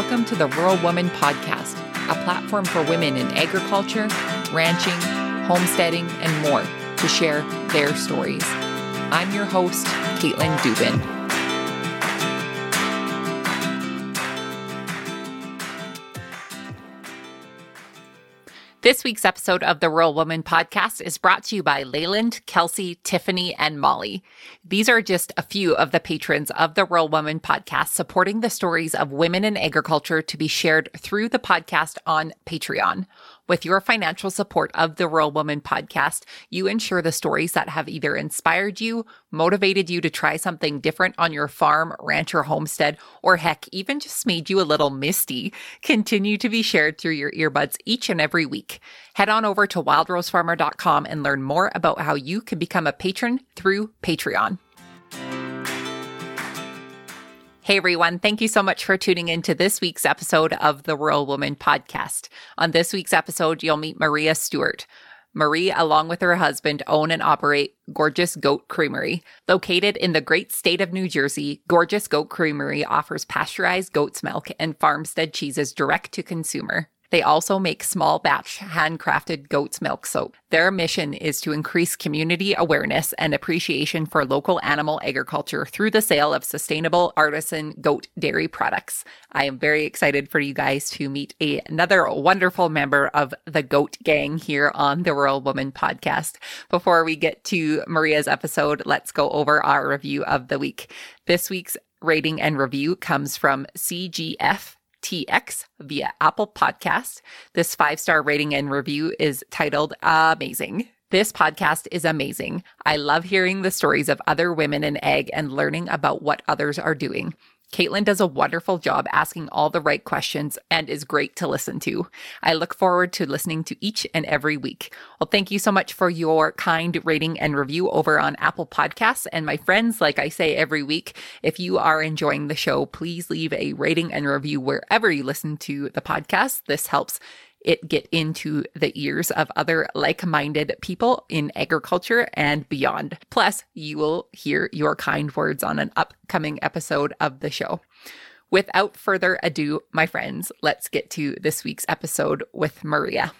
Welcome to the Rural Woman Podcast, a platform for women in agriculture, ranching, homesteading, and more to share their stories. I'm your host, Caitlin Dubin. This week's episode of the Rural Woman podcast is brought to you by Leyland, Kelsey, Tiffany, and Molly. These are just a few of the patrons of the Rural Woman podcast supporting the stories of women in agriculture to be shared through the podcast on Patreon. With your financial support of the Rural Woman podcast, you ensure the stories that have either inspired you, motivated you to try something different on your farm, ranch, or homestead, or heck, even just made you a little misty, continue to be shared through your earbuds each and every week. Head on over to wildrosefarmer.com and learn more about how you can become a patron through Patreon. Hey everyone, thank you so much for tuning in to this week's episode of the Rural Woman podcast. On this week's episode, you'll meet Maria Stewart. Marie, along with her husband, own and operate Gorgeous Goat Creamery. Located in the great state of New Jersey, Gorgeous Goat Creamery offers pasteurized goat's milk and farmstead cheeses direct to consumer. They also make small batch handcrafted goat's milk soap. Their mission is to increase community awareness and appreciation for local animal agriculture through the sale of sustainable artisan goat dairy products. I am very excited for you guys to meet a, another wonderful member of the goat gang here on the Rural Woman podcast. Before we get to Maria's episode, let's go over our review of the week. This week's rating and review comes from CGF TX via Apple Podcast. This five star rating and review is titled Amazing. This podcast is amazing. I love hearing the stories of other women in ag and learning about what others are doing. Caitlin does a wonderful job asking all the right questions and is great to listen to. I look forward to listening to each and every week. Well, thank you so much for your kind rating and review over on Apple Podcasts. And my friends, like I say every week, if you are enjoying the show, please leave a rating and review wherever you listen to the podcast. This helps it get into the ears of other like minded people in agriculture and beyond. Plus, you will hear your kind words on an upcoming episode of the show. Without further ado, my friends, let's get to this week's episode with Maria.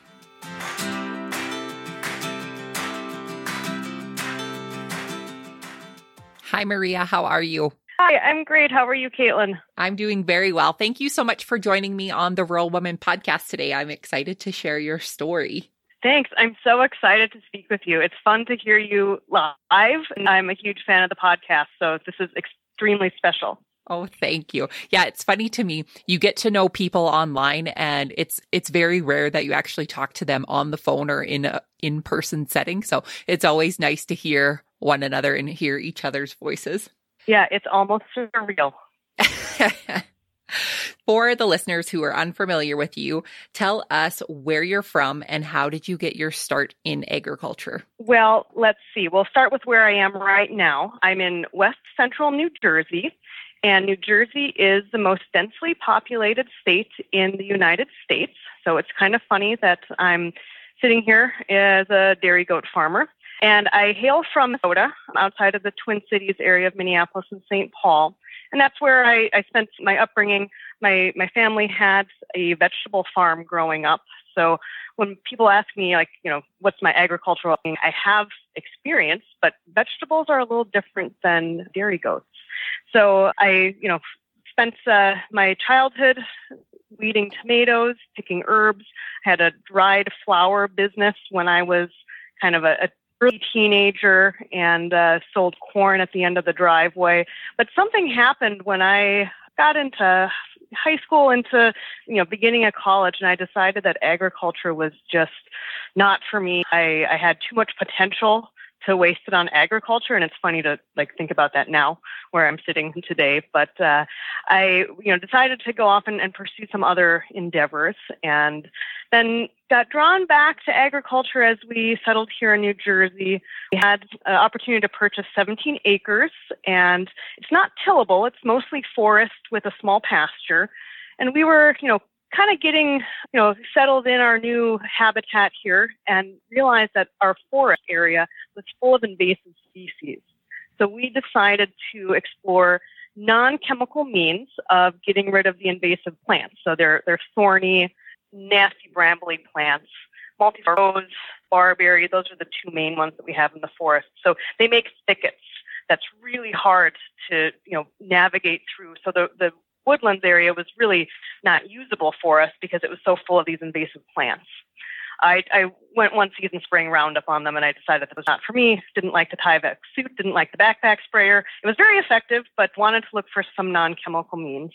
Hi, Maria. How are you? Hi, I'm great. How are you, Caitlin? I'm doing very well. Thank you so much for joining me on the Rural Woman podcast today. I'm excited to share your story. Thanks. I'm so excited to speak with you. It's fun to hear you live, and I'm a huge fan of the podcast, so this is extremely special. Oh, thank you. Yeah, it's funny to me. You get to know people online and it's it's very rare that you actually talk to them on the phone or in a in-person setting. So, it's always nice to hear one another and hear each other's voices. Yeah, it's almost surreal. For the listeners who are unfamiliar with you, tell us where you're from and how did you get your start in agriculture? Well, let's see. We'll start with where I am right now. I'm in west central New Jersey, and New Jersey is the most densely populated state in the United States. So it's kind of funny that I'm sitting here as a dairy goat farmer. And I hail from Minnesota, outside of the Twin Cities area of Minneapolis and St. Paul. And that's where I, I spent my upbringing. My, my family had a vegetable farm growing up. So when people ask me, like, you know, what's my agricultural, I have experience, but vegetables are a little different than dairy goats. So I, you know, spent uh, my childhood weeding tomatoes, picking herbs. I had a dried flower business when I was kind of a, a early teenager and uh, sold corn at the end of the driveway. But something happened when I got into high school into you know beginning of college and i decided that agriculture was just not for me i i had too much potential to waste it on agriculture and it's funny to like think about that now where i'm sitting today but uh, i you know decided to go off and, and pursue some other endeavors and then got drawn back to agriculture as we settled here in new jersey. We had an opportunity to purchase 17 acres and it's not tillable. It's mostly forest with a small pasture and we were you know kind of getting, you know, settled in our new habitat here and realized that our forest area was full of invasive species. So we decided to explore non-chemical means of getting rid of the invasive plants. So they're they're thorny, nasty brambly plants. Multiflora, barberry, those are the two main ones that we have in the forest. So they make thickets that's really hard to you know navigate through. So the the woodlands area was really not usable for us because it was so full of these invasive plants. I, I went one season spraying Roundup on them, and I decided that was not for me. Didn't like the Tyvek suit, didn't like the backpack sprayer. It was very effective, but wanted to look for some non-chemical means.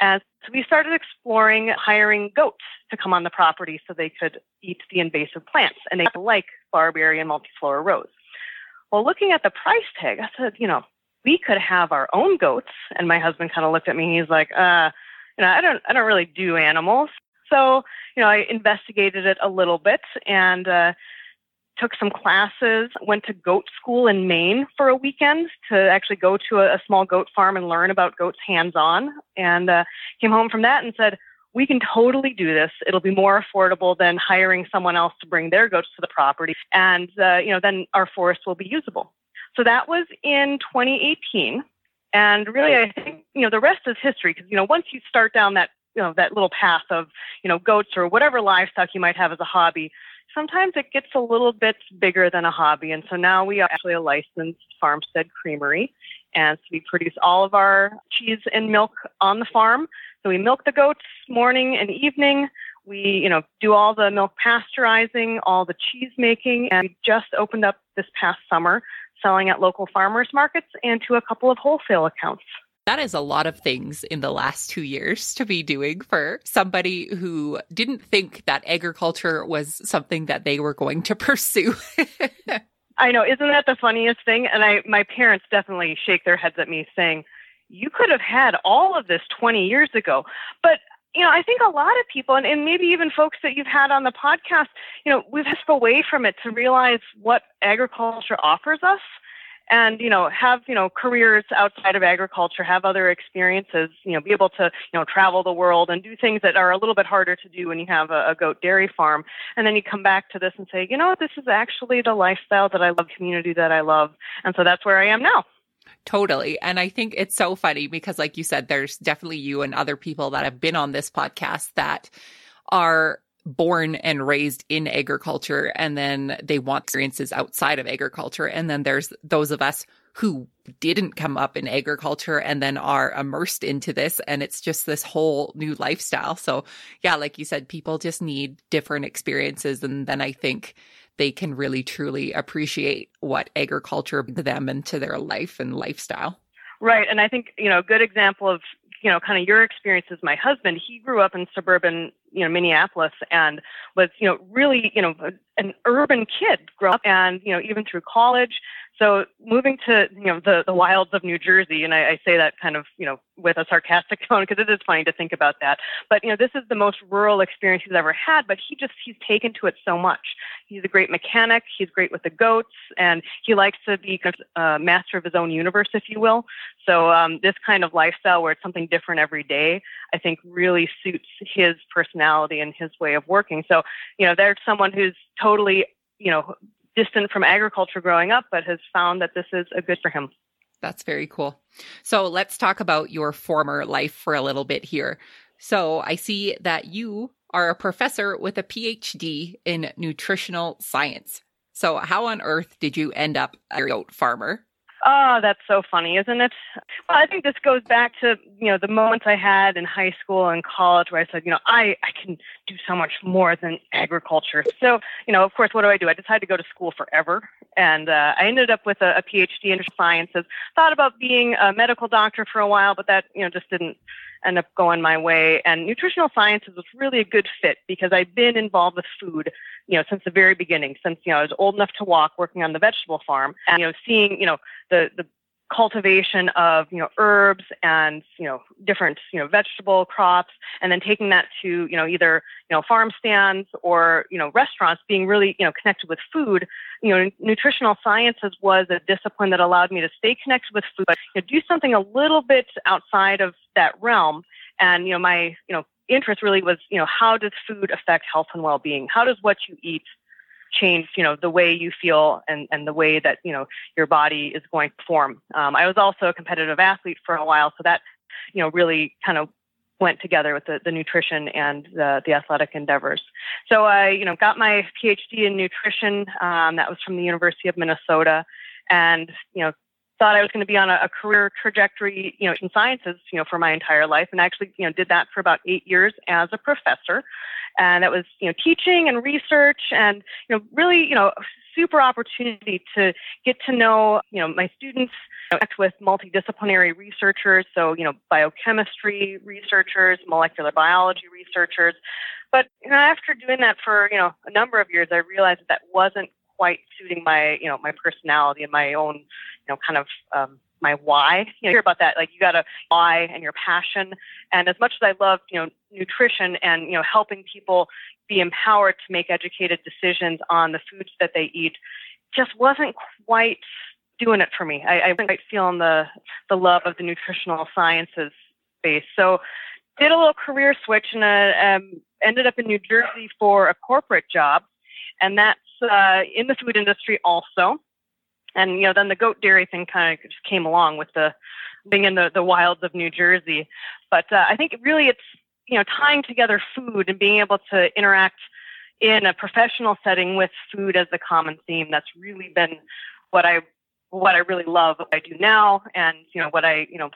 And so we started exploring hiring goats to come on the property so they could eat the invasive plants, and they like barberry and multiflora rose. Well, looking at the price tag, I said, you know, we could have our own goats. And my husband kind of looked at me. He's like, uh, you know, I don't, I don't really do animals. So, you know, I investigated it a little bit and uh, took some classes, went to goat school in Maine for a weekend to actually go to a, a small goat farm and learn about goats hands on. And uh, came home from that and said, we can totally do this. It'll be more affordable than hiring someone else to bring their goats to the property. And, uh, you know, then our forest will be usable. So that was in 2018. And really, I think, you know, the rest is history because, you know, once you start down that you know that little path of you know goats or whatever livestock you might have as a hobby sometimes it gets a little bit bigger than a hobby. And so now we are actually a licensed farmstead creamery. And so we produce all of our cheese and milk on the farm. So we milk the goats morning and evening. We you know do all the milk pasteurizing all the cheese making. And we just opened up this past summer selling at local farmers markets and to a couple of wholesale accounts that is a lot of things in the last two years to be doing for somebody who didn't think that agriculture was something that they were going to pursue. I know, isn't that the funniest thing? And I, my parents definitely shake their heads at me saying, "You could have had all of this 20 years ago." But you know, I think a lot of people, and, and maybe even folks that you've had on the podcast, you know, we've stepped away from it to realize what agriculture offers us and you know have you know careers outside of agriculture have other experiences you know be able to you know travel the world and do things that are a little bit harder to do when you have a, a goat dairy farm. And then you come back to this and say you know this is actually the lifestyle that i love community that i love. And so that's where i am now Totally. And I think it's so funny because, like you said, there's definitely you and other people that have been on this podcast that are born and raised in agriculture and then they want experiences outside of agriculture. And then there's those of us who didn't come up in agriculture and then are immersed into this. And it's just this whole new lifestyle. So, yeah, like you said, people just need different experiences. And then I think they can really truly appreciate what agriculture to them and to their life and lifestyle. Right. And I think, you know, a good example of you know, kind of your experience as my husband, he grew up in suburban, you know, Minneapolis and was, you know, really, you know, an urban kid growing up and, you know, even through college, so moving to you know the the wilds of New Jersey, and I, I say that kind of you know with a sarcastic tone because it is funny to think about that. But you know this is the most rural experience he's ever had. But he just he's taken to it so much. He's a great mechanic. He's great with the goats, and he likes to be a uh, master of his own universe, if you will. So um, this kind of lifestyle where it's something different every day, I think really suits his personality and his way of working. So you know there's someone who's totally you know distant from agriculture growing up, but has found that this is a good for him. That's very cool. So let's talk about your former life for a little bit here. So I see that you are a professor with a PhD in nutritional science. So how on earth did you end up a goat farmer? Oh, that's so funny, isn't it? Well, I think this goes back to, you know, the moments I had in high school and college where I said, you know, I, I can do so much more than agriculture. So, you know, of course, what do I do? I decided to go to school forever. And uh, I ended up with a, a PhD in sciences. Thought about being a medical doctor for a while, but that, you know, just didn't end up going my way. And nutritional sciences was really a good fit because I've been involved with food, you know, since the very beginning, since, you know, I was old enough to walk working on the vegetable farm and, you know, seeing, you know, the, the cultivation of you know herbs and you know different you know vegetable crops and then taking that to you know either you know farm stands or you know restaurants being really you know connected with food you know nutritional sciences was a discipline that allowed me to stay connected with food but you know, do something a little bit outside of that realm and you know my you know interest really was you know how does food affect health and well-being how does what you eat change, you know, the way you feel and, and the way that, you know, your body is going to form. Um, I was also a competitive athlete for a while, so that, you know, really kind of went together with the, the nutrition and the, the athletic endeavors. So I, you know, got my PhD in nutrition. Um, that was from the University of Minnesota, and you know, thought I was going to be on a, a, career trajectory, you know, in sciences, you know, for my entire life, and actually, you know, did that for about eight years as a professor, and that was, you know, teaching and research, and you know, really, you know, super opportunity to get to know, you know, my students, connect with multidisciplinary researchers, so you know, biochemistry researchers, molecular biology researchers. But you know, after doing that for you know a number of years, I realized that, that wasn't quite suiting my you know my personality and my own you know kind of um, my why. You know, hear about that. Like you got to why and your passion. And as much as I love, you know, nutrition and you know helping people be empowered to make educated decisions on the foods that they eat, just wasn't quite doing it for me. I, I wasn't quite feeling the the love of the nutritional sciences space. So did a little career switch and uh, um, ended up in New Jersey for a corporate job, and that's uh, in the food industry also. And you know, then the goat dairy thing kind of just came along with the being in the, the wilds of New Jersey. But uh, I think really it's you know tying together food and being able to interact in a professional setting with food as the common theme. That's really been what I what I really love, what I do now, and you know what I you know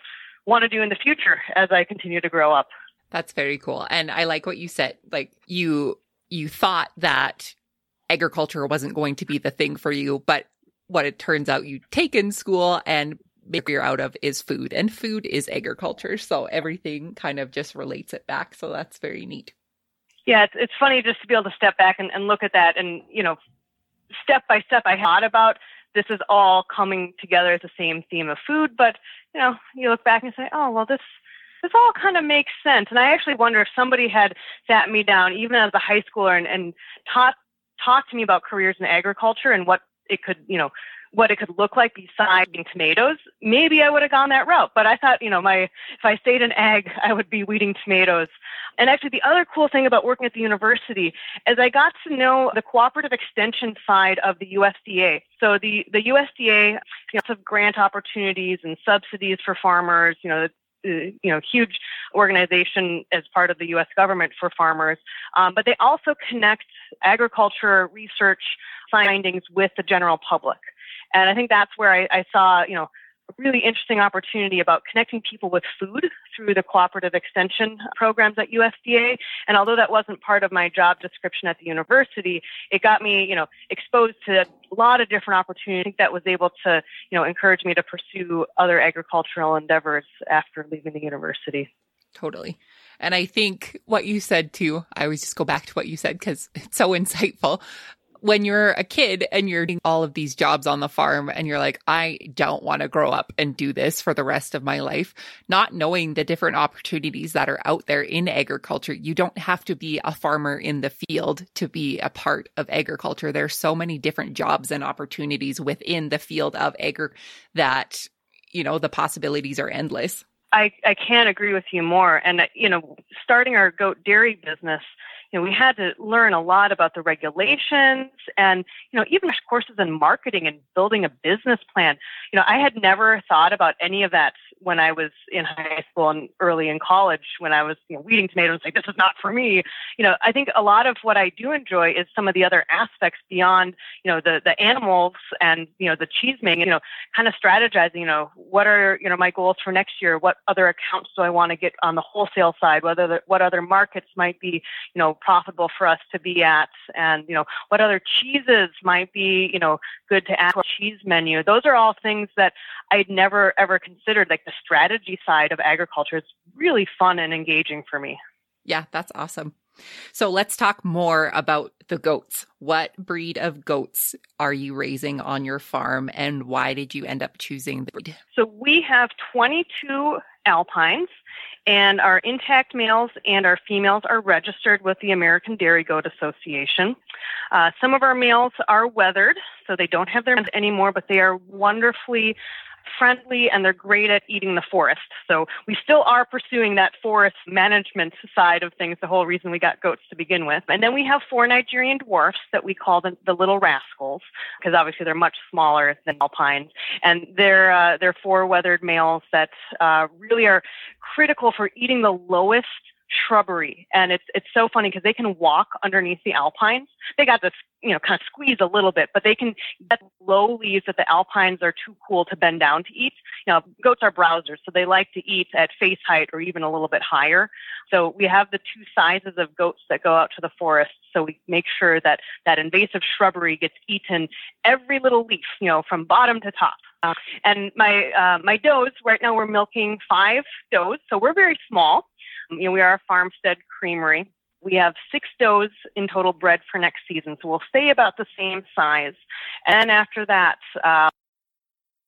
want to do in the future as I continue to grow up. That's very cool, and I like what you said. Like you you thought that agriculture wasn't going to be the thing for you, but what it turns out you take in school and make you're out of is food and food is agriculture. So everything kind of just relates it back. So that's very neat. Yeah, it's, it's funny just to be able to step back and, and look at that and, you know, step by step I thought about this is all coming together as the same theme of food, but you know, you look back and say, oh well this this all kind of makes sense. And I actually wonder if somebody had sat me down, even as a high schooler, and, and taught talked to me about careers in agriculture and what it could, you know, what it could look like besides tomatoes, maybe I would have gone that route. But I thought, you know, my if I stayed in ag, I would be weeding tomatoes. And actually, the other cool thing about working at the university is I got to know the cooperative extension side of the USDA. So the the USDA, you know, grant opportunities and subsidies for farmers. You know, you know huge organization as part of the U.S. government for farmers, um, but they also connect agriculture research findings with the general public, and I think that's where I, I saw you know really interesting opportunity about connecting people with food through the cooperative extension programs at USDA. And although that wasn't part of my job description at the university, it got me, you know, exposed to a lot of different opportunities. That was able to, you know, encourage me to pursue other agricultural endeavors after leaving the university. Totally. And I think what you said too, I always just go back to what you said because it's so insightful when you're a kid and you're doing all of these jobs on the farm and you're like, I don't want to grow up and do this for the rest of my life, not knowing the different opportunities that are out there in agriculture. You don't have to be a farmer in the field to be a part of agriculture. There's so many different jobs and opportunities within the field of agri that, you know, the possibilities are endless. I, I can't agree with you more. And, uh, you know, starting our goat dairy business, you know, we had to learn a lot about the regulations and, you know, even courses in marketing and building a business plan. You know, I had never thought about any of that when I was in high school and early in college when I was, you know, weeding tomatoes, like, this is not for me. You know, I think a lot of what I do enjoy is some of the other aspects beyond, you know, the, the animals and, you know, the cheese making, you know, kind of strategizing, you know, what are, you know, my goals for next year? What other accounts do I want to get on the wholesale side? Whether the, what other markets might be, you know, profitable for us to be at and, you know, what other cheeses might be, you know, good to add to our cheese menu. Those are all things that I'd never ever considered. Like the strategy side of agriculture is really fun and engaging for me. Yeah, that's awesome. So let's talk more about the goats. What breed of goats are you raising on your farm and why did you end up choosing the breed? So we have 22 alpines and our intact males and our females are registered with the American Dairy Goat Association. Uh, some of our males are wethered, so they don't have their anymore, but they are wonderfully friendly and they're great at eating the forest. So we still are pursuing that forest management side of things, the whole reason we got goats to begin with. And then we have four Nigerian dwarfs that we call the, the little rascals, because obviously they're much smaller than alpines. And they're, uh, they're four wethered males that uh, really are critical for eating the lowest shrubbery. And it's it's so funny because they can walk underneath the alpines. They got to you know kind of squeeze a little bit but they can get low leaves that the alpines are too cool to bend down to eat. You know goats are browsers so they like to eat at face height or even a little bit higher. So we have the two sizes of goats that go out to the forest so we make sure that that invasive shrubbery gets eaten every little leaf you know from bottom to top. Uh, and my uh, my does right now we're milking five does so we're very small you know, we are a farmstead creamery. We have six does in total bred for next season, so we'll stay about the same size. And after that, uh,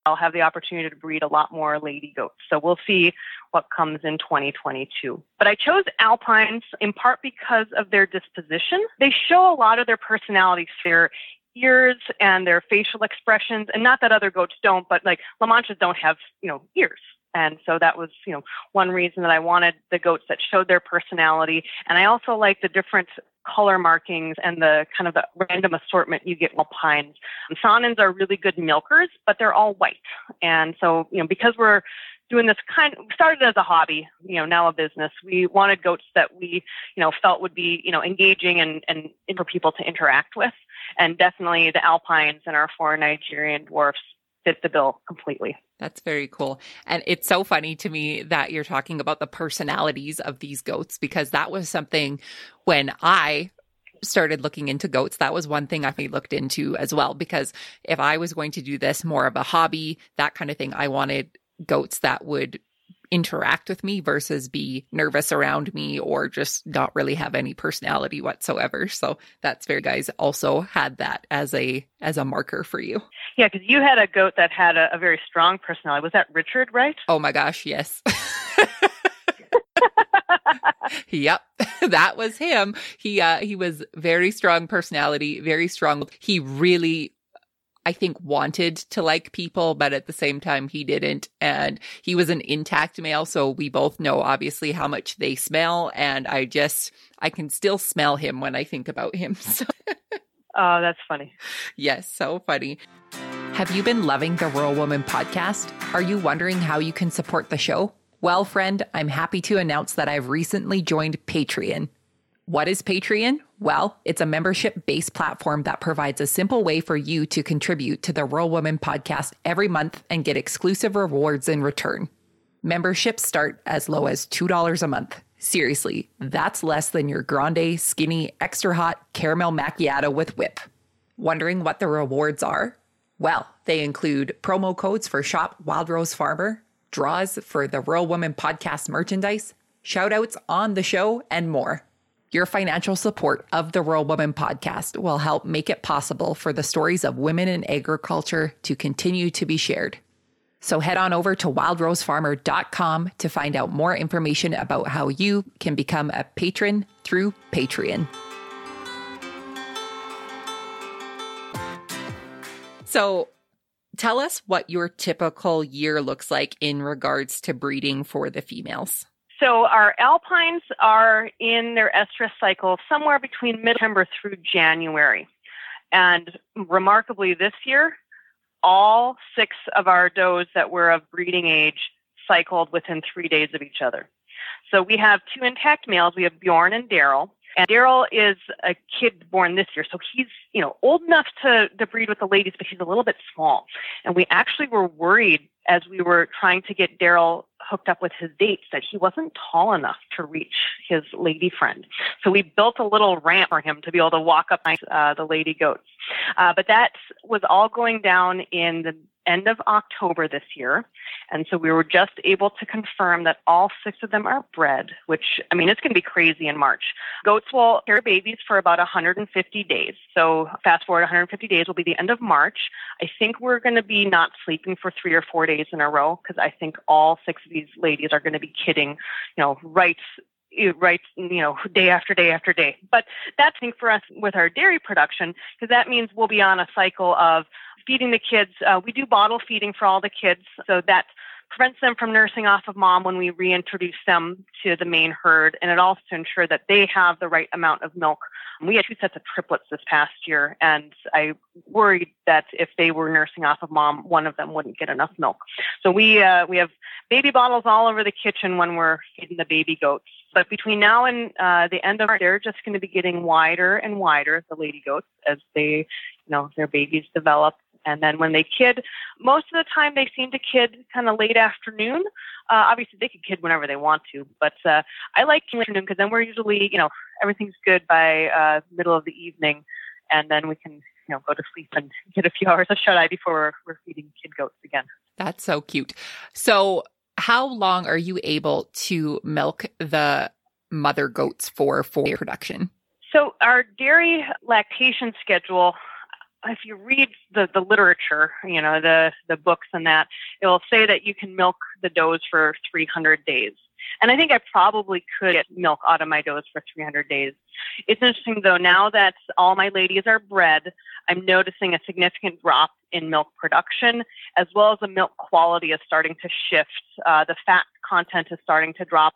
I'll have the opportunity to breed a lot more lady goats. So we'll see what comes in 2022. But I chose alpines in part because of their disposition. They show a lot of their personality, their ears and their facial expressions, and not that other goats don't, but like La Manchas don't have, you know, ears. And so that was, you know, one reason that I wanted the goats that showed their personality. And I also like the different color markings and the kind of the random assortment you get in alpines. Saanens are really good milkers, but they're all white. And so, you know, because we're doing this kind of started as a hobby, you know, now a business. We wanted goats that we, you know, felt would be, you know, engaging and, and for people to interact with. And definitely the alpines and our four Nigerian dwarfs fit the bill completely. That's very cool. And it's so funny to me that you're talking about the personalities of these goats because that was something when I started looking into goats, that was one thing I looked into as well. Because if I was going to do this more of a hobby, that kind of thing, I wanted goats that would interact with me versus be nervous around me or just not really have any personality whatsoever. So that's fair guys also had that as a as a marker for you. Yeah, because you had a goat that had a, a very strong personality. Was that Richard, right? Oh my gosh, yes. yep, that was him. He uh he was very strong personality, very strong. He really I think wanted to like people, but at the same time he didn't. And he was an intact male. So we both know obviously how much they smell. And I just, I can still smell him when I think about him. So. oh, that's funny. Yes, so funny. Have you been loving the Rural Woman podcast? Are you wondering how you can support the show? Well, friend, I'm happy to announce that I've recently joined Patreon. What is Patreon? Well, it's a membership based platform that provides a simple way for you to contribute to the Rural Woman podcast every month and get exclusive rewards in return. Memberships start as low as $2 a month. Seriously, that's less than your grande, skinny, extra hot caramel macchiato with whip. Wondering what the rewards are? Well, they include promo codes for Shop Wild Rose Farmer, draws for the Rural Woman podcast merchandise, shoutouts on the show, and more. Your financial support of the Rural Woman podcast will help make it possible for the stories of women in agriculture to continue to be shared. So head on over to wildrosefarmer.com to find out more information about how you can become a patron through Patreon. So tell us what your typical year looks like in regards to breeding for the females. So our alpines are in their estrus cycle somewhere between mid-September through January. And remarkably this year, all six of our does that were of breeding age cycled within three days of each other. So we have two intact males. We have Bjorn and Daryl. And Daryl is a kid born this year, so he's you know old enough to, to breed with the ladies, but he's a little bit small. And we actually were worried as we were trying to get Daryl hooked up with his dates that he wasn't tall enough to reach his lady friend. So we built a little ramp for him to be able to walk up uh, the lady goats. Uh, but that was all going down in the end of October this year. And so we were just able to confirm that all six of them are bred, which, I mean, it's going to be crazy in March. Goats will carry babies for about 150 days. So fast forward 150 days will be the end of March. I think we're going to be not sleeping for three or four days in a row because I think all six of these ladies are going to be kidding, you know, right right, you know, day after day after day. But that's thing for us with our dairy production because that means we'll be on a cycle of feeding the kids. Uh, we do bottle feeding for all the kids, so that prevents them from nursing off of mom when we reintroduce them to the main herd, and it also ensures that they have the right amount of milk. We had two sets of triplets this past year, and I worried that if they were nursing off of mom, one of them wouldn't get enough milk. So we uh, we have baby bottles all over the kitchen when we're feeding the baby goats. But between now and uh, the end of our, they're just going to be getting wider and wider, the lady goats, as they, you know, their babies develop. And then when they kid, most of the time they seem to kid kind of late afternoon. Uh, obviously, they can kid whenever they want to, but uh, I like afternoon because then we're usually, you know, everything's good by uh, middle of the evening, and then we can, you know, go to sleep and get a few hours of shut eye before we're feeding kid goats again. That's so cute. So, how long are you able to milk the mother goats for for production? So, our dairy lactation schedule if you read the, the literature, you know, the, the books and that, it will say that you can milk the does for 300 days. And I think I probably could get milk out of my does for 300 days. It's interesting though, now that all my ladies are bred, I'm noticing a significant drop in milk production, as well as the milk quality is starting to shift. Uh, the fat content is starting to drop.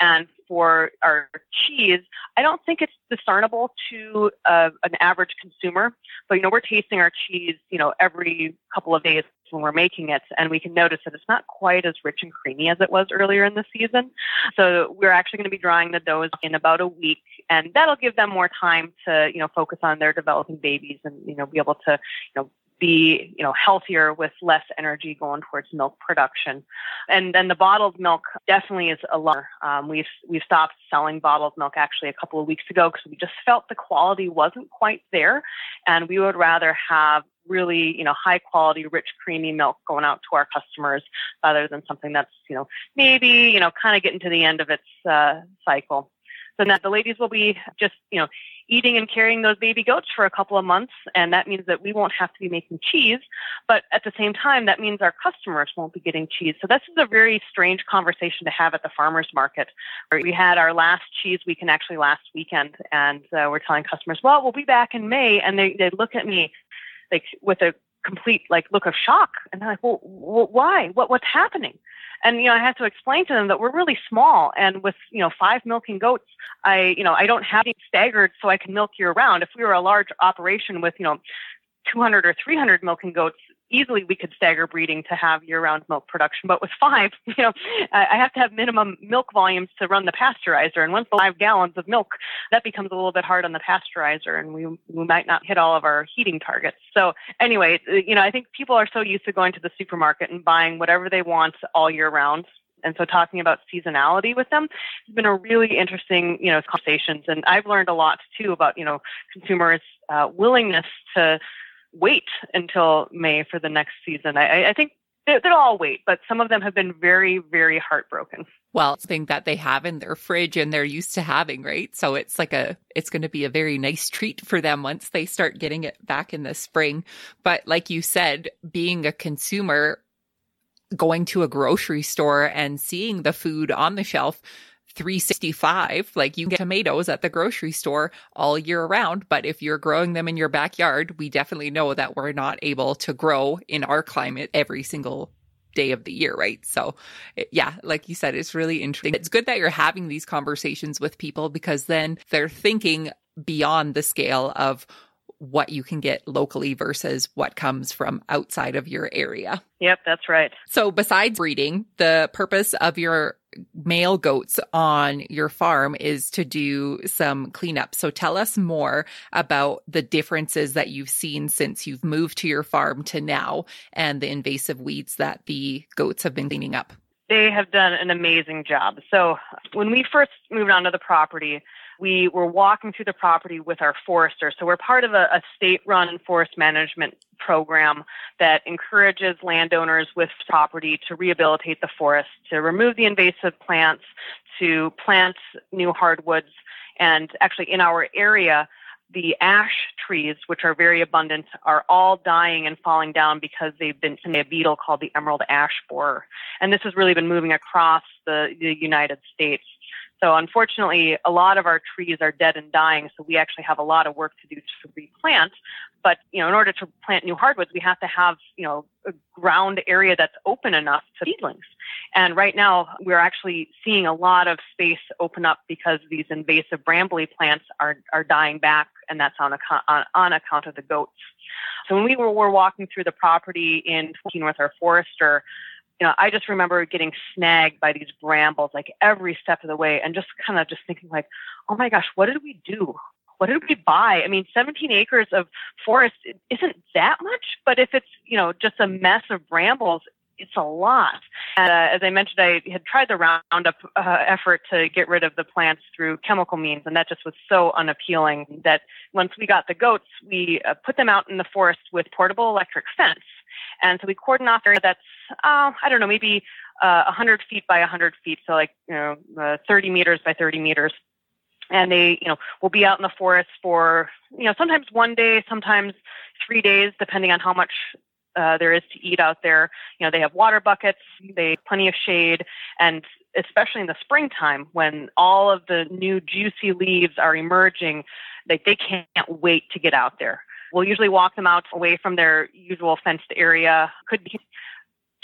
And for our cheese, I don't think it's discernible to uh, an average consumer. But you know, we're tasting our cheese, you know, every couple of days when we're making it, and we can notice that it's not quite as rich and creamy as it was earlier in the season. So we're actually going to be drying the does in about a week, and that'll give them more time to, you know, focus on their developing babies and you know be able to, you know, be you know healthier with less energy going towards milk production. And then the bottled milk definitely is a lot. Um, we've we've stopped selling bottled milk actually a couple of weeks ago because we just felt the quality wasn't quite there. And we would rather have really you know high quality rich creamy milk going out to our customers rather than something that's you know maybe you know kind of getting to the end of its uh, cycle. So now the ladies will be just you know eating and carrying those baby goats for a couple of months. And that means that we won't have to be making cheese. But at the same time, that means our customers won't be getting cheese. So this is a very strange conversation to have at the farmer's market. We had our last cheese weekend actually last weekend. And uh, we're telling customers, well, we'll be back in May. And they, they look at me like with a complete like look of shock. And they're like, well, why? What, what's happening? And, you know, I have to explain to them that we're really small. And with, you know, five milking goats, I, you know, I don't have any staggered so I can milk year round. If we were a large operation with, you know, 200 or 300 milking goats, easily we could stagger breeding to have year-round milk production. But with five, you know, I have to have minimum milk volumes to run the pasteurizer. And once five gallons of milk, that becomes a little bit hard on the pasteurizer, and we we might not hit all of our heating targets. So anyway, you know, I think people are so used to going to the supermarket and buying whatever they want all year round. And so talking about seasonality with them has been a really interesting, you know, conversations. And I've learned a lot too about, you know, consumers' uh, willingness to wait until May for the next season. I, I think they, they'll all wait, but some of them have been very, very heartbroken. Well, thing that they have in their fridge and they're used to having, right? So it's like a, it's going to be a very nice treat for them once they start getting it back in the spring. But like you said, being a consumer, going to a grocery store and seeing the food on the shelf, 365. Like you get tomatoes at the grocery store all year round. But if you're growing them in your backyard, we definitely know that we're not able to grow in our climate every single day of the year, right? So, yeah, like you said, it's really interesting. It's good that you're having these conversations with people because then they're thinking beyond the scale of what you can get locally versus what comes from outside of your area. Yep, that's right. So, besides breeding, the purpose of your male goats on your farm is to do some cleanup. So, tell us more about the differences that you've seen since you've moved to your farm to now and the invasive weeds that the goats have been cleaning up. They have done an amazing job. So, when we first moved onto the property, we were walking through the property with our forester. So we're part of a, a state run forest management program that encourages landowners with property to rehabilitate the forest, to remove the invasive plants, to plant new hardwoods. And actually, in our area, the ash trees, which are very abundant, are all dying and falling down because they've been a beetle called the emerald ash borer. And this has really been moving across the, the United States. So unfortunately, a lot of our trees are dead and dying. So we actually have a lot of work to do to replant. But you know, in order to plant new hardwoods, we have to have you know a ground area that's open enough to seedlings. And right now, we're actually seeing a lot of space open up because these invasive brambly plants are are dying back, and that's on account on, on account of the goats. So when we were, were walking through the property in with our forester, you know, I just remember getting snagged by these brambles like every step of the way and just kind of just thinking like, oh my gosh, what did we do? What did we buy? I mean, 17 acres of forest isn't that much, but if it's, you know, just a mess of brambles, it's a lot. And, uh, as I mentioned, I had tried the Roundup uh, effort to get rid of the plants through chemical means, and that just was so unappealing that once we got the goats, we uh, put them out in the forest with portable electric fence. And so we cordon off area that's, uh, I don't know, maybe uh, 100 feet by 100 feet, so like, you know, uh, 30 meters by 30 meters. And they, you know, will be out in the forest for, you know, sometimes one day, sometimes three days, depending on how much uh, there is to eat out there. You know, they have water buckets, they plenty of shade, and especially in the springtime when all of the new juicy leaves are emerging, they, they can't wait to get out there. We'll usually walk them out away from their usual fenced area. Could be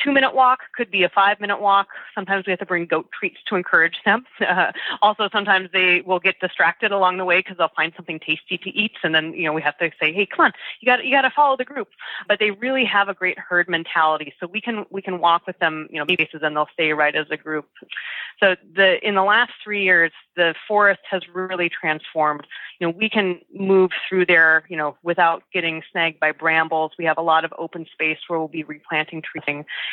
two minute walk, could be a five minute walk. Sometimes we have to bring goat treats to encourage them. Uh, also, sometimes they will get distracted along the way because they'll find something tasty to eat, and then you know we have to say, "Hey, come on, you got you got to follow the group." But they really have a great herd mentality, so we can we can walk with them, you know, bases, and they'll stay right as a group. So the in the last three years, the forest has really transformed. You know, we can move through there, you know, without getting snagged by brambles. We have a lot of open space where we'll be replanting trees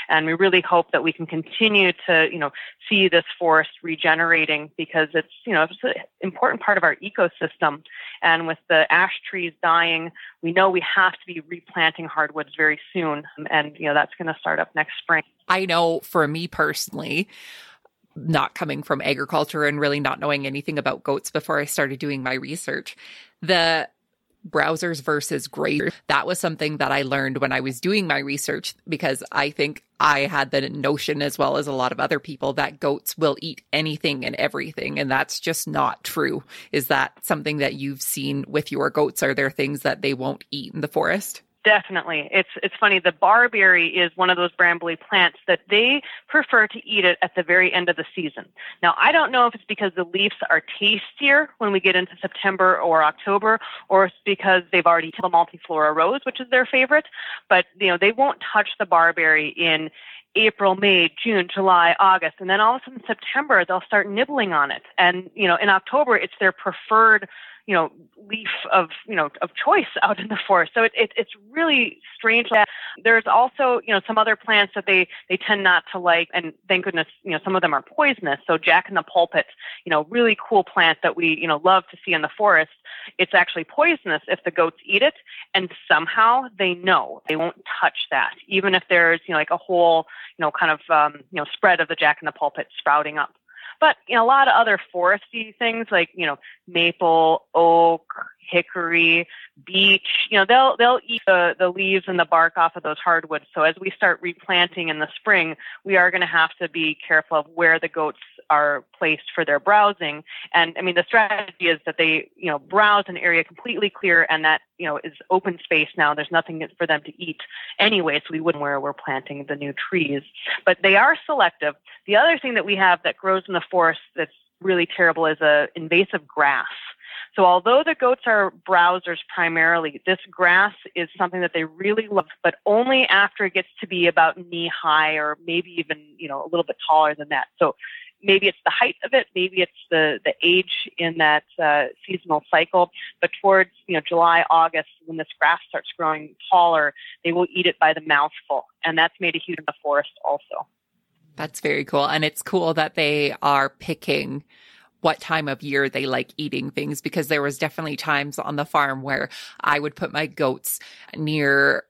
and we really hope that we can continue to, you know, see this forest regenerating because it's, you know, it's an important part of our ecosystem. And with the ash trees dying, we know we have to be replanting hardwoods very soon. And, you know, that's going to start up next spring. I know for me personally, not coming from agriculture and really not knowing anything about goats before I started doing my research, the browsers versus grazers. That was something that I learned when I was doing my research because I think I had the notion, as well as a lot of other people, that goats will eat anything and everything. And that's just not true. Is that something that you've seen with your goats? Are there things that they won't eat in the forest? Definitely. It's it's funny. The barberry is one of those brambly plants that they prefer to eat it at the very end of the season. Now, I don't know if it's because the leaves are tastier when we get into September or October, or it's because they've already the multiflora rose, which is their favorite. But you know, they won't touch the barberry in April, May, June, July, August, and then all of a sudden September they'll start nibbling on it. And you know, in October it's their preferred you know leaf of you know of choice out in the forest. So it, it, it's really strange. That there's also you know some other plants that they they tend not to like, and thank goodness you know some of them are poisonous. So Jack in the pulpit, you know, really cool plant that we you know love to see in the forest. It's actually poisonous if the goats eat it, and somehow they know they won't touch that, even if there's you know like a whole you know kind of um, you know spread of the Jack in the pulpit sprouting up. But you know, a lot of other foresty things like you know maple, oak, hickory, beech, you know, they'll they'll eat the, the leaves and the bark off of those hardwoods. So as we start replanting in the spring, we are going to have to be careful of where the goats are placed for their browsing. And I mean, the strategy is that they, you know, browse an area completely clear and that, you know, is open space now. There's nothing for them to eat anyway, so we wouldn't where we're planting the new trees. But they are selective. The other thing that we have that grows in the forest that's really terrible is a invasive grass. So although the goats are browsers primarily, this grass is something that they really love, but only after it gets to be about knee high or maybe even, you know, a little bit taller than that. So maybe it's the height of it, maybe it's the, the age in that uh, seasonal cycle, but towards, you know, July, August, when this grass starts growing taller, they will eat it by the mouthful. And that's made a huge in the forest also. That's very cool. And it's cool that they are picking what time of year they like eating things because there was definitely times on the farm where I would put my goats near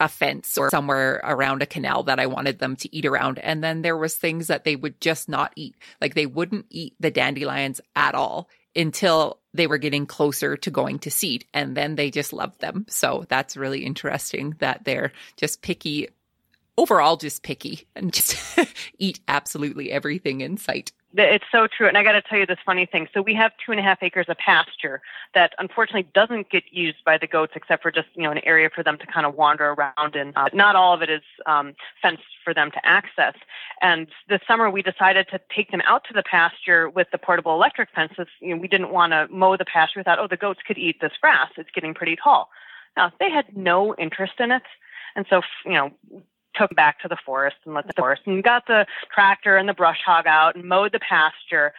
a fence or somewhere around a canal that I wanted them to eat around. And then there was things that they would just not eat. Like they wouldn't eat the dandelions at all until they were getting closer to going to seed. And then they just loved them. So that's really interesting that they're just picky overall just picky and just eat absolutely everything in sight. It's so true. And I got to tell you this funny thing. So we have two and a half acres of pasture that unfortunately doesn't get used by the goats except for just, you know, an area for them to kind of wander around in. uh, not all of it is um, fenced for them to access. And this summer we decided to take them out to the pasture with the portable electric fences. You know, we didn't want to mow the pasture. We thought, oh, the goats could eat this grass. It's getting pretty tall. Now, they had no interest in it. And so, you know, took back to the forest and let the forest and got the tractor and the brush hog out and mowed the pasture.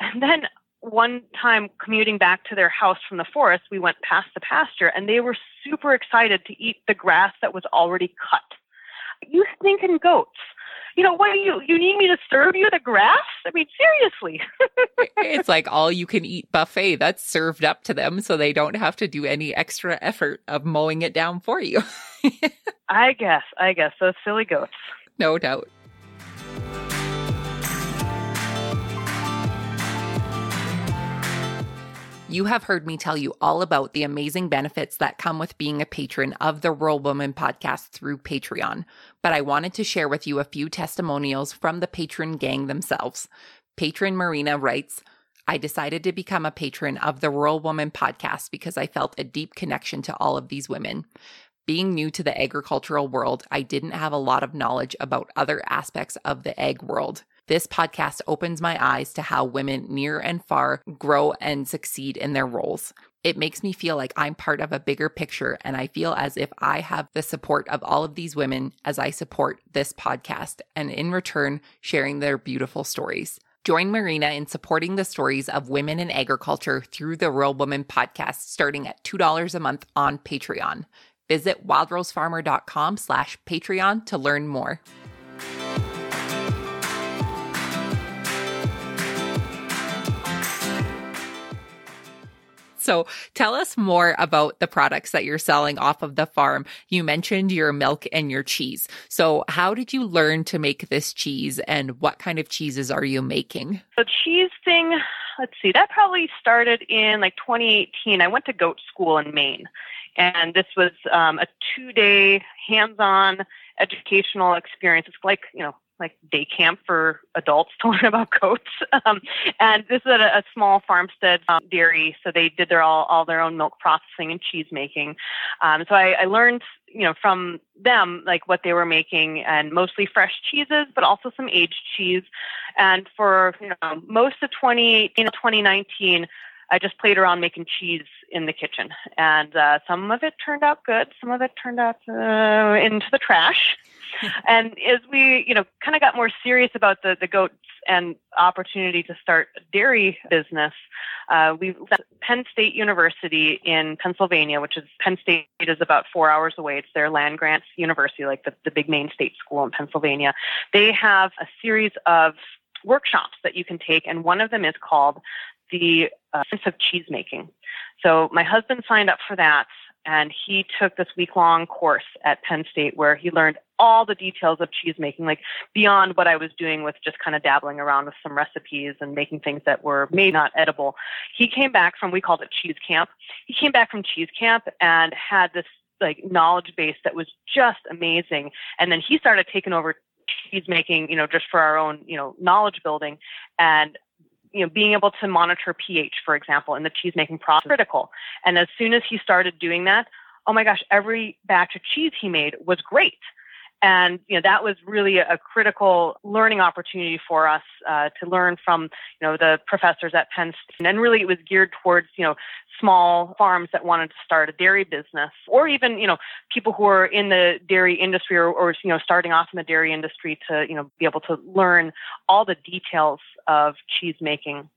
And then one time commuting back to their house from the forest, we went past the pasture and they were super excited to eat the grass that was already cut. You stinking goats you know, what you you need me to serve you the grass? I mean, seriously. it's like all you can eat buffet that's served up to them so they don't have to do any extra effort of mowing it down for you. I guess, I guess those silly goats. No doubt. You have heard me tell you all about the amazing benefits that come with being a patron of the Rural Woman podcast through Patreon, but I wanted to share with you a few testimonials from the patron gang themselves. Patron Marina writes, I decided to become a patron of the Rural Woman podcast because I felt a deep connection to all of these women. Being new to the agricultural world, I didn't have a lot of knowledge about other aspects of the ag world. This podcast opens my eyes to how women near and far grow and succeed in their roles. It makes me feel like I'm part of a bigger picture, and I feel as if I have the support of all of these women as I support this podcast, and in return, sharing their beautiful stories. Join Marina in supporting the stories of women in agriculture through the Rural Woman podcast, starting at $2 a month on Patreon. Visit wildrosefarmer.com slash Patreon to learn more. So tell us more about the products that you're selling off of the farm. You mentioned your milk and your cheese. So how did you learn to make this cheese and what kind of cheeses are you making? The cheese thing, let's see, that probably started in like 2018. I went to goat school in Maine. And this was um, a two day hands on educational experience. It's like, you know, like day camp for adults to learn about goats. Um, and this is a, a small farmstead um, dairy, so they did their all, all their own milk processing and cheese making. Um, so I, I learned, you know, from them like what they were making, and mostly fresh cheeses, but also some aged cheese. And for you know most of 2018 2019. I just played around making cheese in the kitchen, and uh, some of it turned out good, some of it turned out uh, into the trash. and as we, you know, kind of got more serious about the, the goats and opportunity to start a dairy business, uh, we left Penn State University in Pennsylvania, which is Penn State is about four hours away. It's their land grants university, like the, the big main state school in Pennsylvania. They have a series of workshops that you can take, and one of them is called the uh, sense of cheese making. So my husband signed up for that, and he took this week long course at Penn State where he learned all the details of cheese making, like beyond what I was doing with just kind of dabbling around with some recipes and making things that were maybe not edible. He came back from, we called it cheese camp. He came back from cheese camp and had this like knowledge base that was just amazing. And then he started taking over cheese making, you know, just for our own, you know, knowledge building. And you know, being able to monitor pH, for example, in the cheese making process critical. And as soon as he started doing that, oh my gosh, every batch of cheese he made was great. And you know that was really a critical learning opportunity for us uh, to learn from you know the professors at Penn State. And really, it was geared towards you know small farms that wanted to start a dairy business, or even you know people who are in the dairy industry or, or you know starting off in the dairy industry to you know be able to learn all the details of cheese making.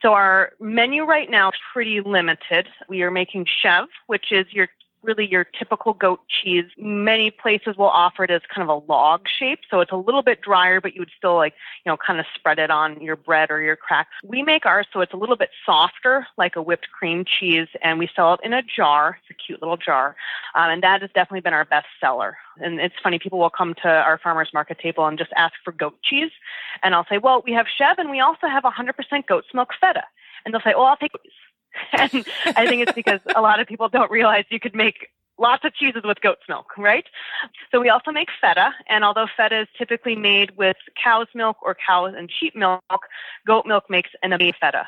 So our menu right now is pretty limited. We are making chev, which is your really your typical goat cheese. Many places will offer it as kind of a log shape, so it's a little bit drier, but you would still like, you know, kind of spread it on your bread or your cracks. We make ours so it's a little bit softer, like a whipped cream cheese, and we sell it in a jar. It's a cute little jar, um, and that has definitely been our best seller. And it's funny, people will come to our farmers market table and just ask for goat cheese, and I'll say, well, we have chev, and we also have 100% goat's milk feta, and they'll say, oh, I'll take these. and I think it's because a lot of people don't realize you could make lots of cheeses with goat's milk, right? So we also make feta, and although feta is typically made with cow's milk or cow's and sheep milk, goat milk makes an amazing feta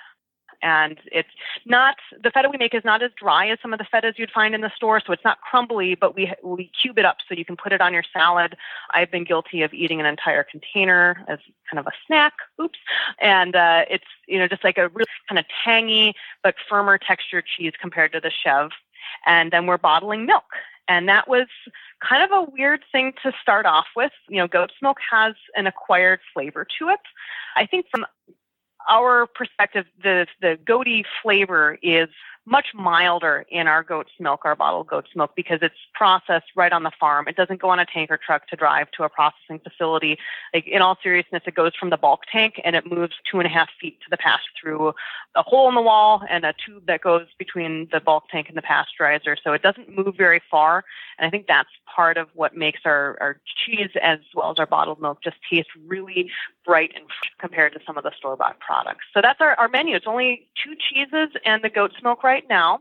and it's not the feta we make is not as dry as some of the fetas you'd find in the store so it's not crumbly but we we cube it up so you can put it on your salad i've been guilty of eating an entire container as kind of a snack oops and uh, it's you know just like a really kind of tangy but firmer texture cheese compared to the chev and then we're bottling milk and that was kind of a weird thing to start off with. You know, goat's milk has an acquired flavor to it. I think from our perspective, the the goaty flavor is much milder in our goat's milk, our bottled goat's milk, because it's processed right on the farm. It doesn't go on a tanker truck to drive to a processing facility. Like in all seriousness, it goes from the bulk tank and it moves two and a half feet to the pasture through a hole in the wall and a tube that goes between the bulk tank and the pasteurizer. So it doesn't move very far. And I think that's part of what makes our, our cheese as well as our bottled milk just taste really bright and fresh compared to some of the store bought products. So that's our, our menu. It's only two cheeses and the goat's milk right now,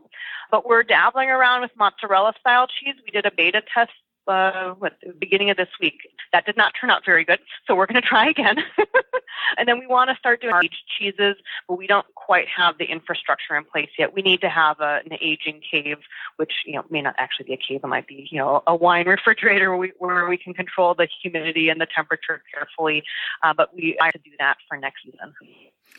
but we're dabbling around with mozzarella style cheese. We did a beta test uh, what, the beginning of this week. That did not turn out very good, so we're going to try again. and then we want to start doing aged cheeses, but we don't quite have the infrastructure in place yet. We need to have a, an aging cave, which you know may not actually be a cave. It might be you know a wine refrigerator where we, where we can control the humidity and the temperature carefully. Uh, but we have to do that for next season.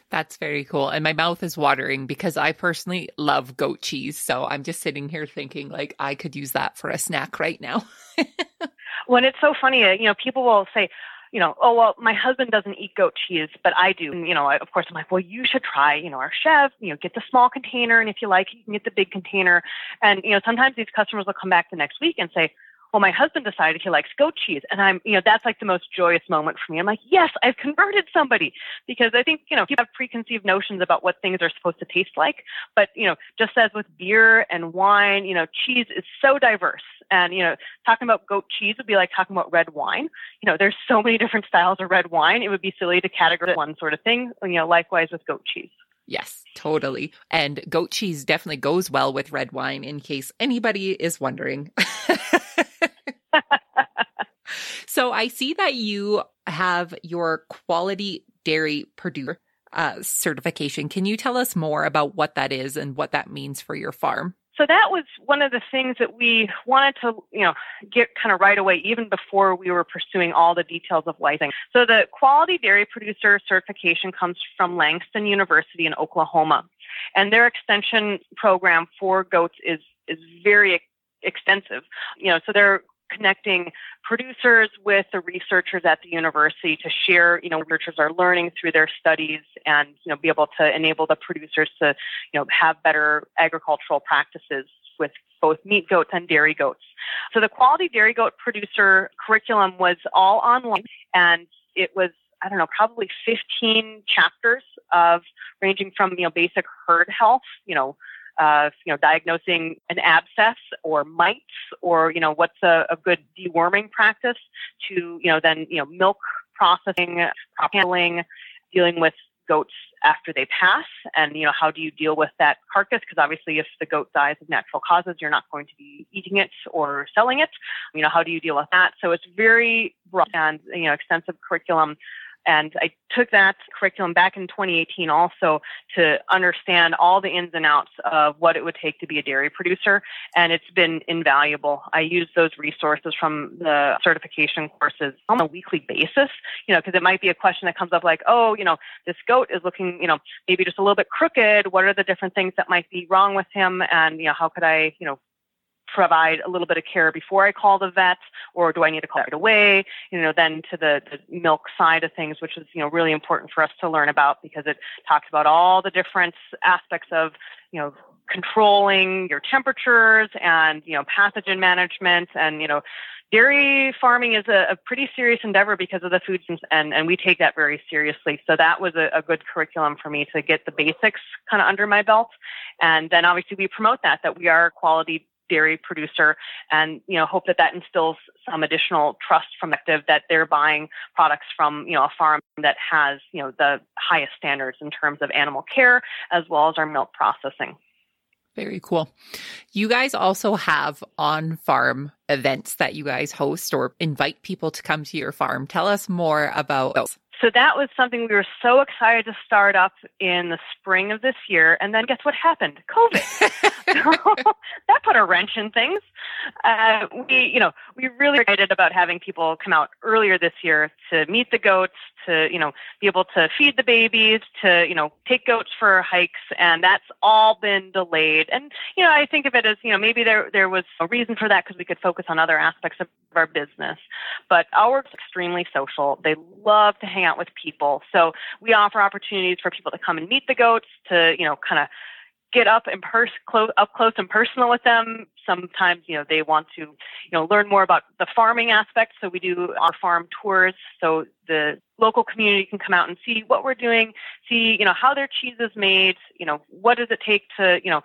That's very cool. And my mouth is watering because I personally love goat cheese. So I'm just sitting here thinking like I could use that for a snack right now. when it's so funny, uh, you know, people will say, you know, oh well, my husband doesn't eat goat cheese, but I do. And, you know, I, of course, I'm like, well, you should try, you know, our chef, You know, get the small container, and if you like, you can get the big container. And you know, sometimes these customers will come back the next week and say, well, my husband decided he likes goat cheese. And I'm, you know, that's like the most joyous moment for me. I'm like, yes, I've converted somebody because I think, you know, people have preconceived notions about what things are supposed to taste like. But, you know, just as with beer and wine, you know, cheese is so diverse. And, you know, talking about goat cheese would be like talking about red wine. You know, there's so many different styles of red wine. It would be silly to categorize one sort of thing, you know, likewise with goat cheese. Yes, totally. And goat cheese definitely goes well with red wine in case anybody is wondering. so I see that you have your quality dairy producer uh, certification. Can you tell us more about what that is and what that means for your farm? So that was one of the things that we wanted to, you know, get kind of right away, even before we were pursuing all the details of licensing. So the quality dairy producer certification comes from Langston University in Oklahoma, and their extension program for goats is is very extensive. You know, so they're connecting producers with the researchers at the university to share, you know, researchers are learning through their studies and, you know, be able to enable the producers to, you know, have better agricultural practices with both meat goats and dairy goats. So the quality dairy goat producer curriculum was all online and it was I don't know, probably 15 chapters of ranging from, you know, basic herd health, you know, uh, you know, diagnosing an abscess or mites or, you know, what's a, a good deworming practice to, you know, then, you know, milk processing, handling, dealing with goats after they pass. And you know how do you deal with that carcass? Because obviously if the goat dies of natural causes you're not going to be eating it or selling it. You know how do you deal with that? So it's very broad and you know extensive curriculum and I took that curriculum back in 2018 also to understand all the ins and outs of what it would take to be a dairy producer. And it's been invaluable. I use those resources from the certification courses on a weekly basis, you know, because it might be a question that comes up like, oh, you know, this goat is looking, you know, maybe just a little bit crooked. What are the different things that might be wrong with him? And, you know, how could I, you know, provide a little bit of care before I call the vet, or do I need to call right away? You know, then to the, the milk side of things, which is you know really important for us to learn about because it talks about all the different aspects of you know controlling your temperatures and you know pathogen management. And you know dairy farming is a, a, pretty serious endeavor because of the foods and, and we take that very seriously. So that was a, a good curriculum for me to get the basics kind of under my belt. And then obviously we promote that that we are quality dairy producer and you know hope that that instills some additional trust from active that they're buying products from you know a farm that has you know the highest standards in terms of animal care as well as our milk processing Very cool. You guys also have on farm events that you guys host or invite people to come to your farm. Tell us more about those. So that was something we were so excited to start up in the spring of this year. And then guess what happened? COVID. that put a wrench in things. Uh, we, you know, we really excited about having people come out earlier this year to meet the goats, to, you know, be able to feed the babies, to, you know, take goats for hikes. And that's all been delayed. And, you know, I think of it as, you know, maybe there, there was a reason for that because we could focus on other aspects of our business. But our extremely social. They love to hang out with people. So we offer opportunities for people to come and meet the goats, to, you know, kind of get up and pers- close, up close and personal with them. Sometimes, you know, they want to, you know, learn more about the farming aspect. So we do our farm tours. So the local community can come out and see what we're doing, see, you know, how their cheese is made, you know, what does it take to, you know,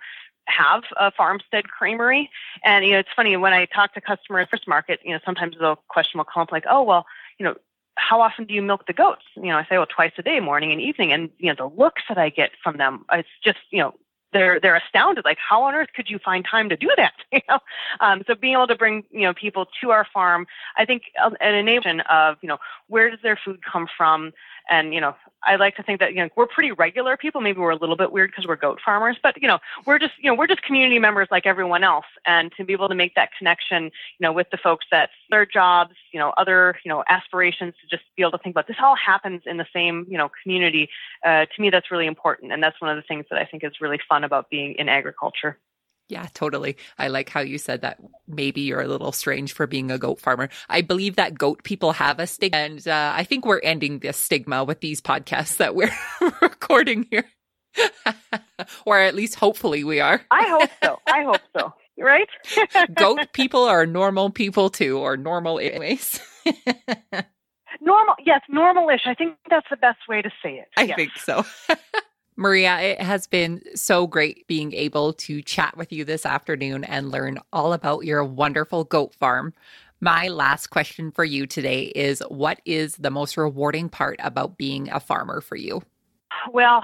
have a farmstead creamery. And you know, it's funny when I talk to customers at first market, you know, sometimes the question will come up like, oh well, you know, how often do you milk the goats? You know, I say, well, twice a day, morning and evening. And you know, the looks that I get from them, it's just, you know, they're they're astounded. Like, how on earth could you find time to do that? you know, um, so being able to bring you know people to our farm, I think um, an enablement of you know where does their food come from, and you know I like to think that you know we're pretty regular people. Maybe we're a little bit weird because we're goat farmers, but you know we're just you know we're just community members like everyone else. And to be able to make that connection, you know, with the folks that their jobs, you know, other you know aspirations to just be able to think about this all happens in the same you know community. Uh, to me, that's really important, and that's one of the things that I think is really fun about being in agriculture. Yeah, totally. I like how you said that maybe you're a little strange for being a goat farmer. I believe that goat people have a stigma, and uh, I think we're ending this stigma with these podcasts that we're recording here. or at least hopefully we are. I hope so. I hope so. Right? goat people are normal people too, or normal anyways. normal, yes, normalish. I think that's the best way to say it. I yes. think so. Maria, it has been so great being able to chat with you this afternoon and learn all about your wonderful goat farm. My last question for you today is What is the most rewarding part about being a farmer for you? Well,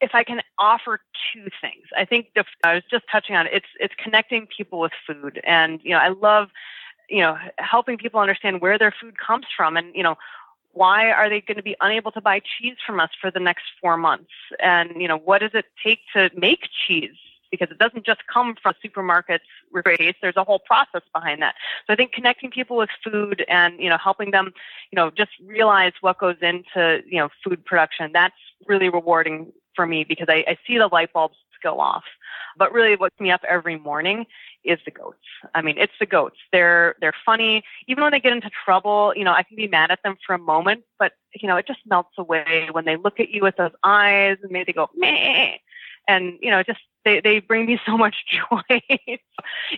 if I can offer two things, I think the, I was just touching on it. It's it's connecting people with food, and you know I love you know helping people understand where their food comes from, and you know why are they going to be unable to buy cheese from us for the next four months? And, you know, what does it take to make cheese? Because it doesn't just come from supermarkets refrigerated. There's a whole process behind that. So I think connecting people with food and, you know, helping them, you know, just realize what goes into, you know, food production, that's really rewarding for me because I, I see the light bulbs go off. But really, what's me up every morning is the goats. I mean, it's the goats. They're they're funny. Even when they get into trouble, you know, I can be mad at them for a moment, but you know, it just melts away when they look at you with those eyes and maybe they go meh, and you know, just they they bring me so much joy.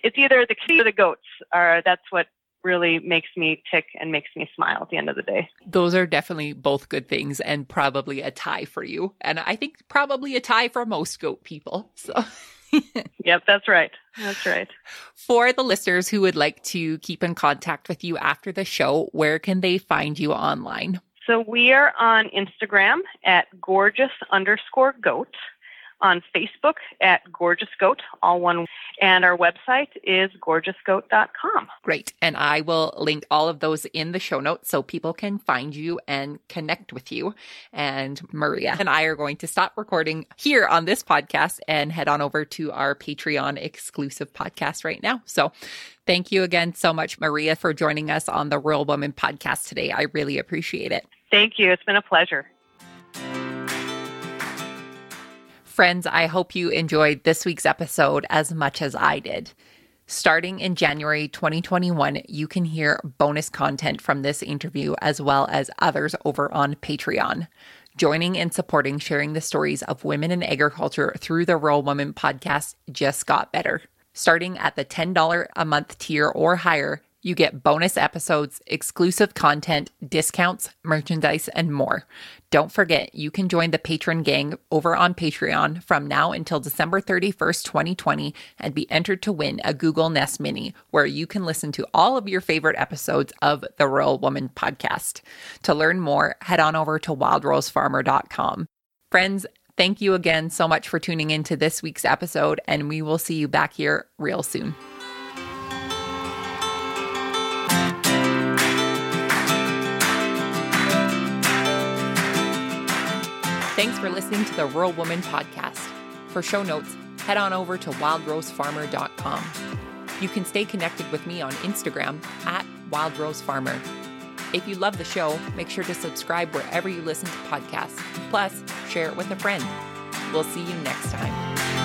it's either the kid or the goats. Are that's what really makes me tick and makes me smile at the end of the day. Those are definitely both good things and probably a tie for you. And I think probably a tie for most goat people. So yep, that's right. That's right. For the listeners who would like to keep in contact with you after the show, where can they find you online? So we are on Instagram at gorgeous underscore goat on Facebook at Gorgeous Goat, all one. And our website is gorgeousgoat.com. Great. And I will link all of those in the show notes so people can find you and connect with you. And Maria and I are going to stop recording here on this podcast and head on over to our Patreon exclusive podcast right now. So thank you again so much, Maria, for joining us on the Rural Woman podcast today. I really appreciate it. Thank you. It's been a pleasure. Friends, I hope you enjoyed this week's episode as much as I did. Starting in January 2021, you can hear bonus content from this interview as well as others over on Patreon. Joining and supporting sharing the stories of women in agriculture through the Rural Woman podcast just got better. Starting at the $10 a month tier or higher, you get bonus episodes, exclusive content, discounts, merchandise, and more. Don't forget, you can join the patron gang over on Patreon from now until December 31st, 2020, and be entered to win a Google Nest Mini, where you can listen to all of your favorite episodes of the Rural Woman podcast. To learn more, head on over to wildrosefarmer.com. Friends, Thank you again so much for tuning in to this week's episode, and we will see you back here real soon. Thanks for listening to the Rural Woman Podcast. For show notes, head on over to wildrosefarmer.com. You can stay connected with me on Instagram at wildrosefarmer. If you love the show, make sure to subscribe wherever you listen to podcasts. Plus, share it with a friend. We'll see you next time.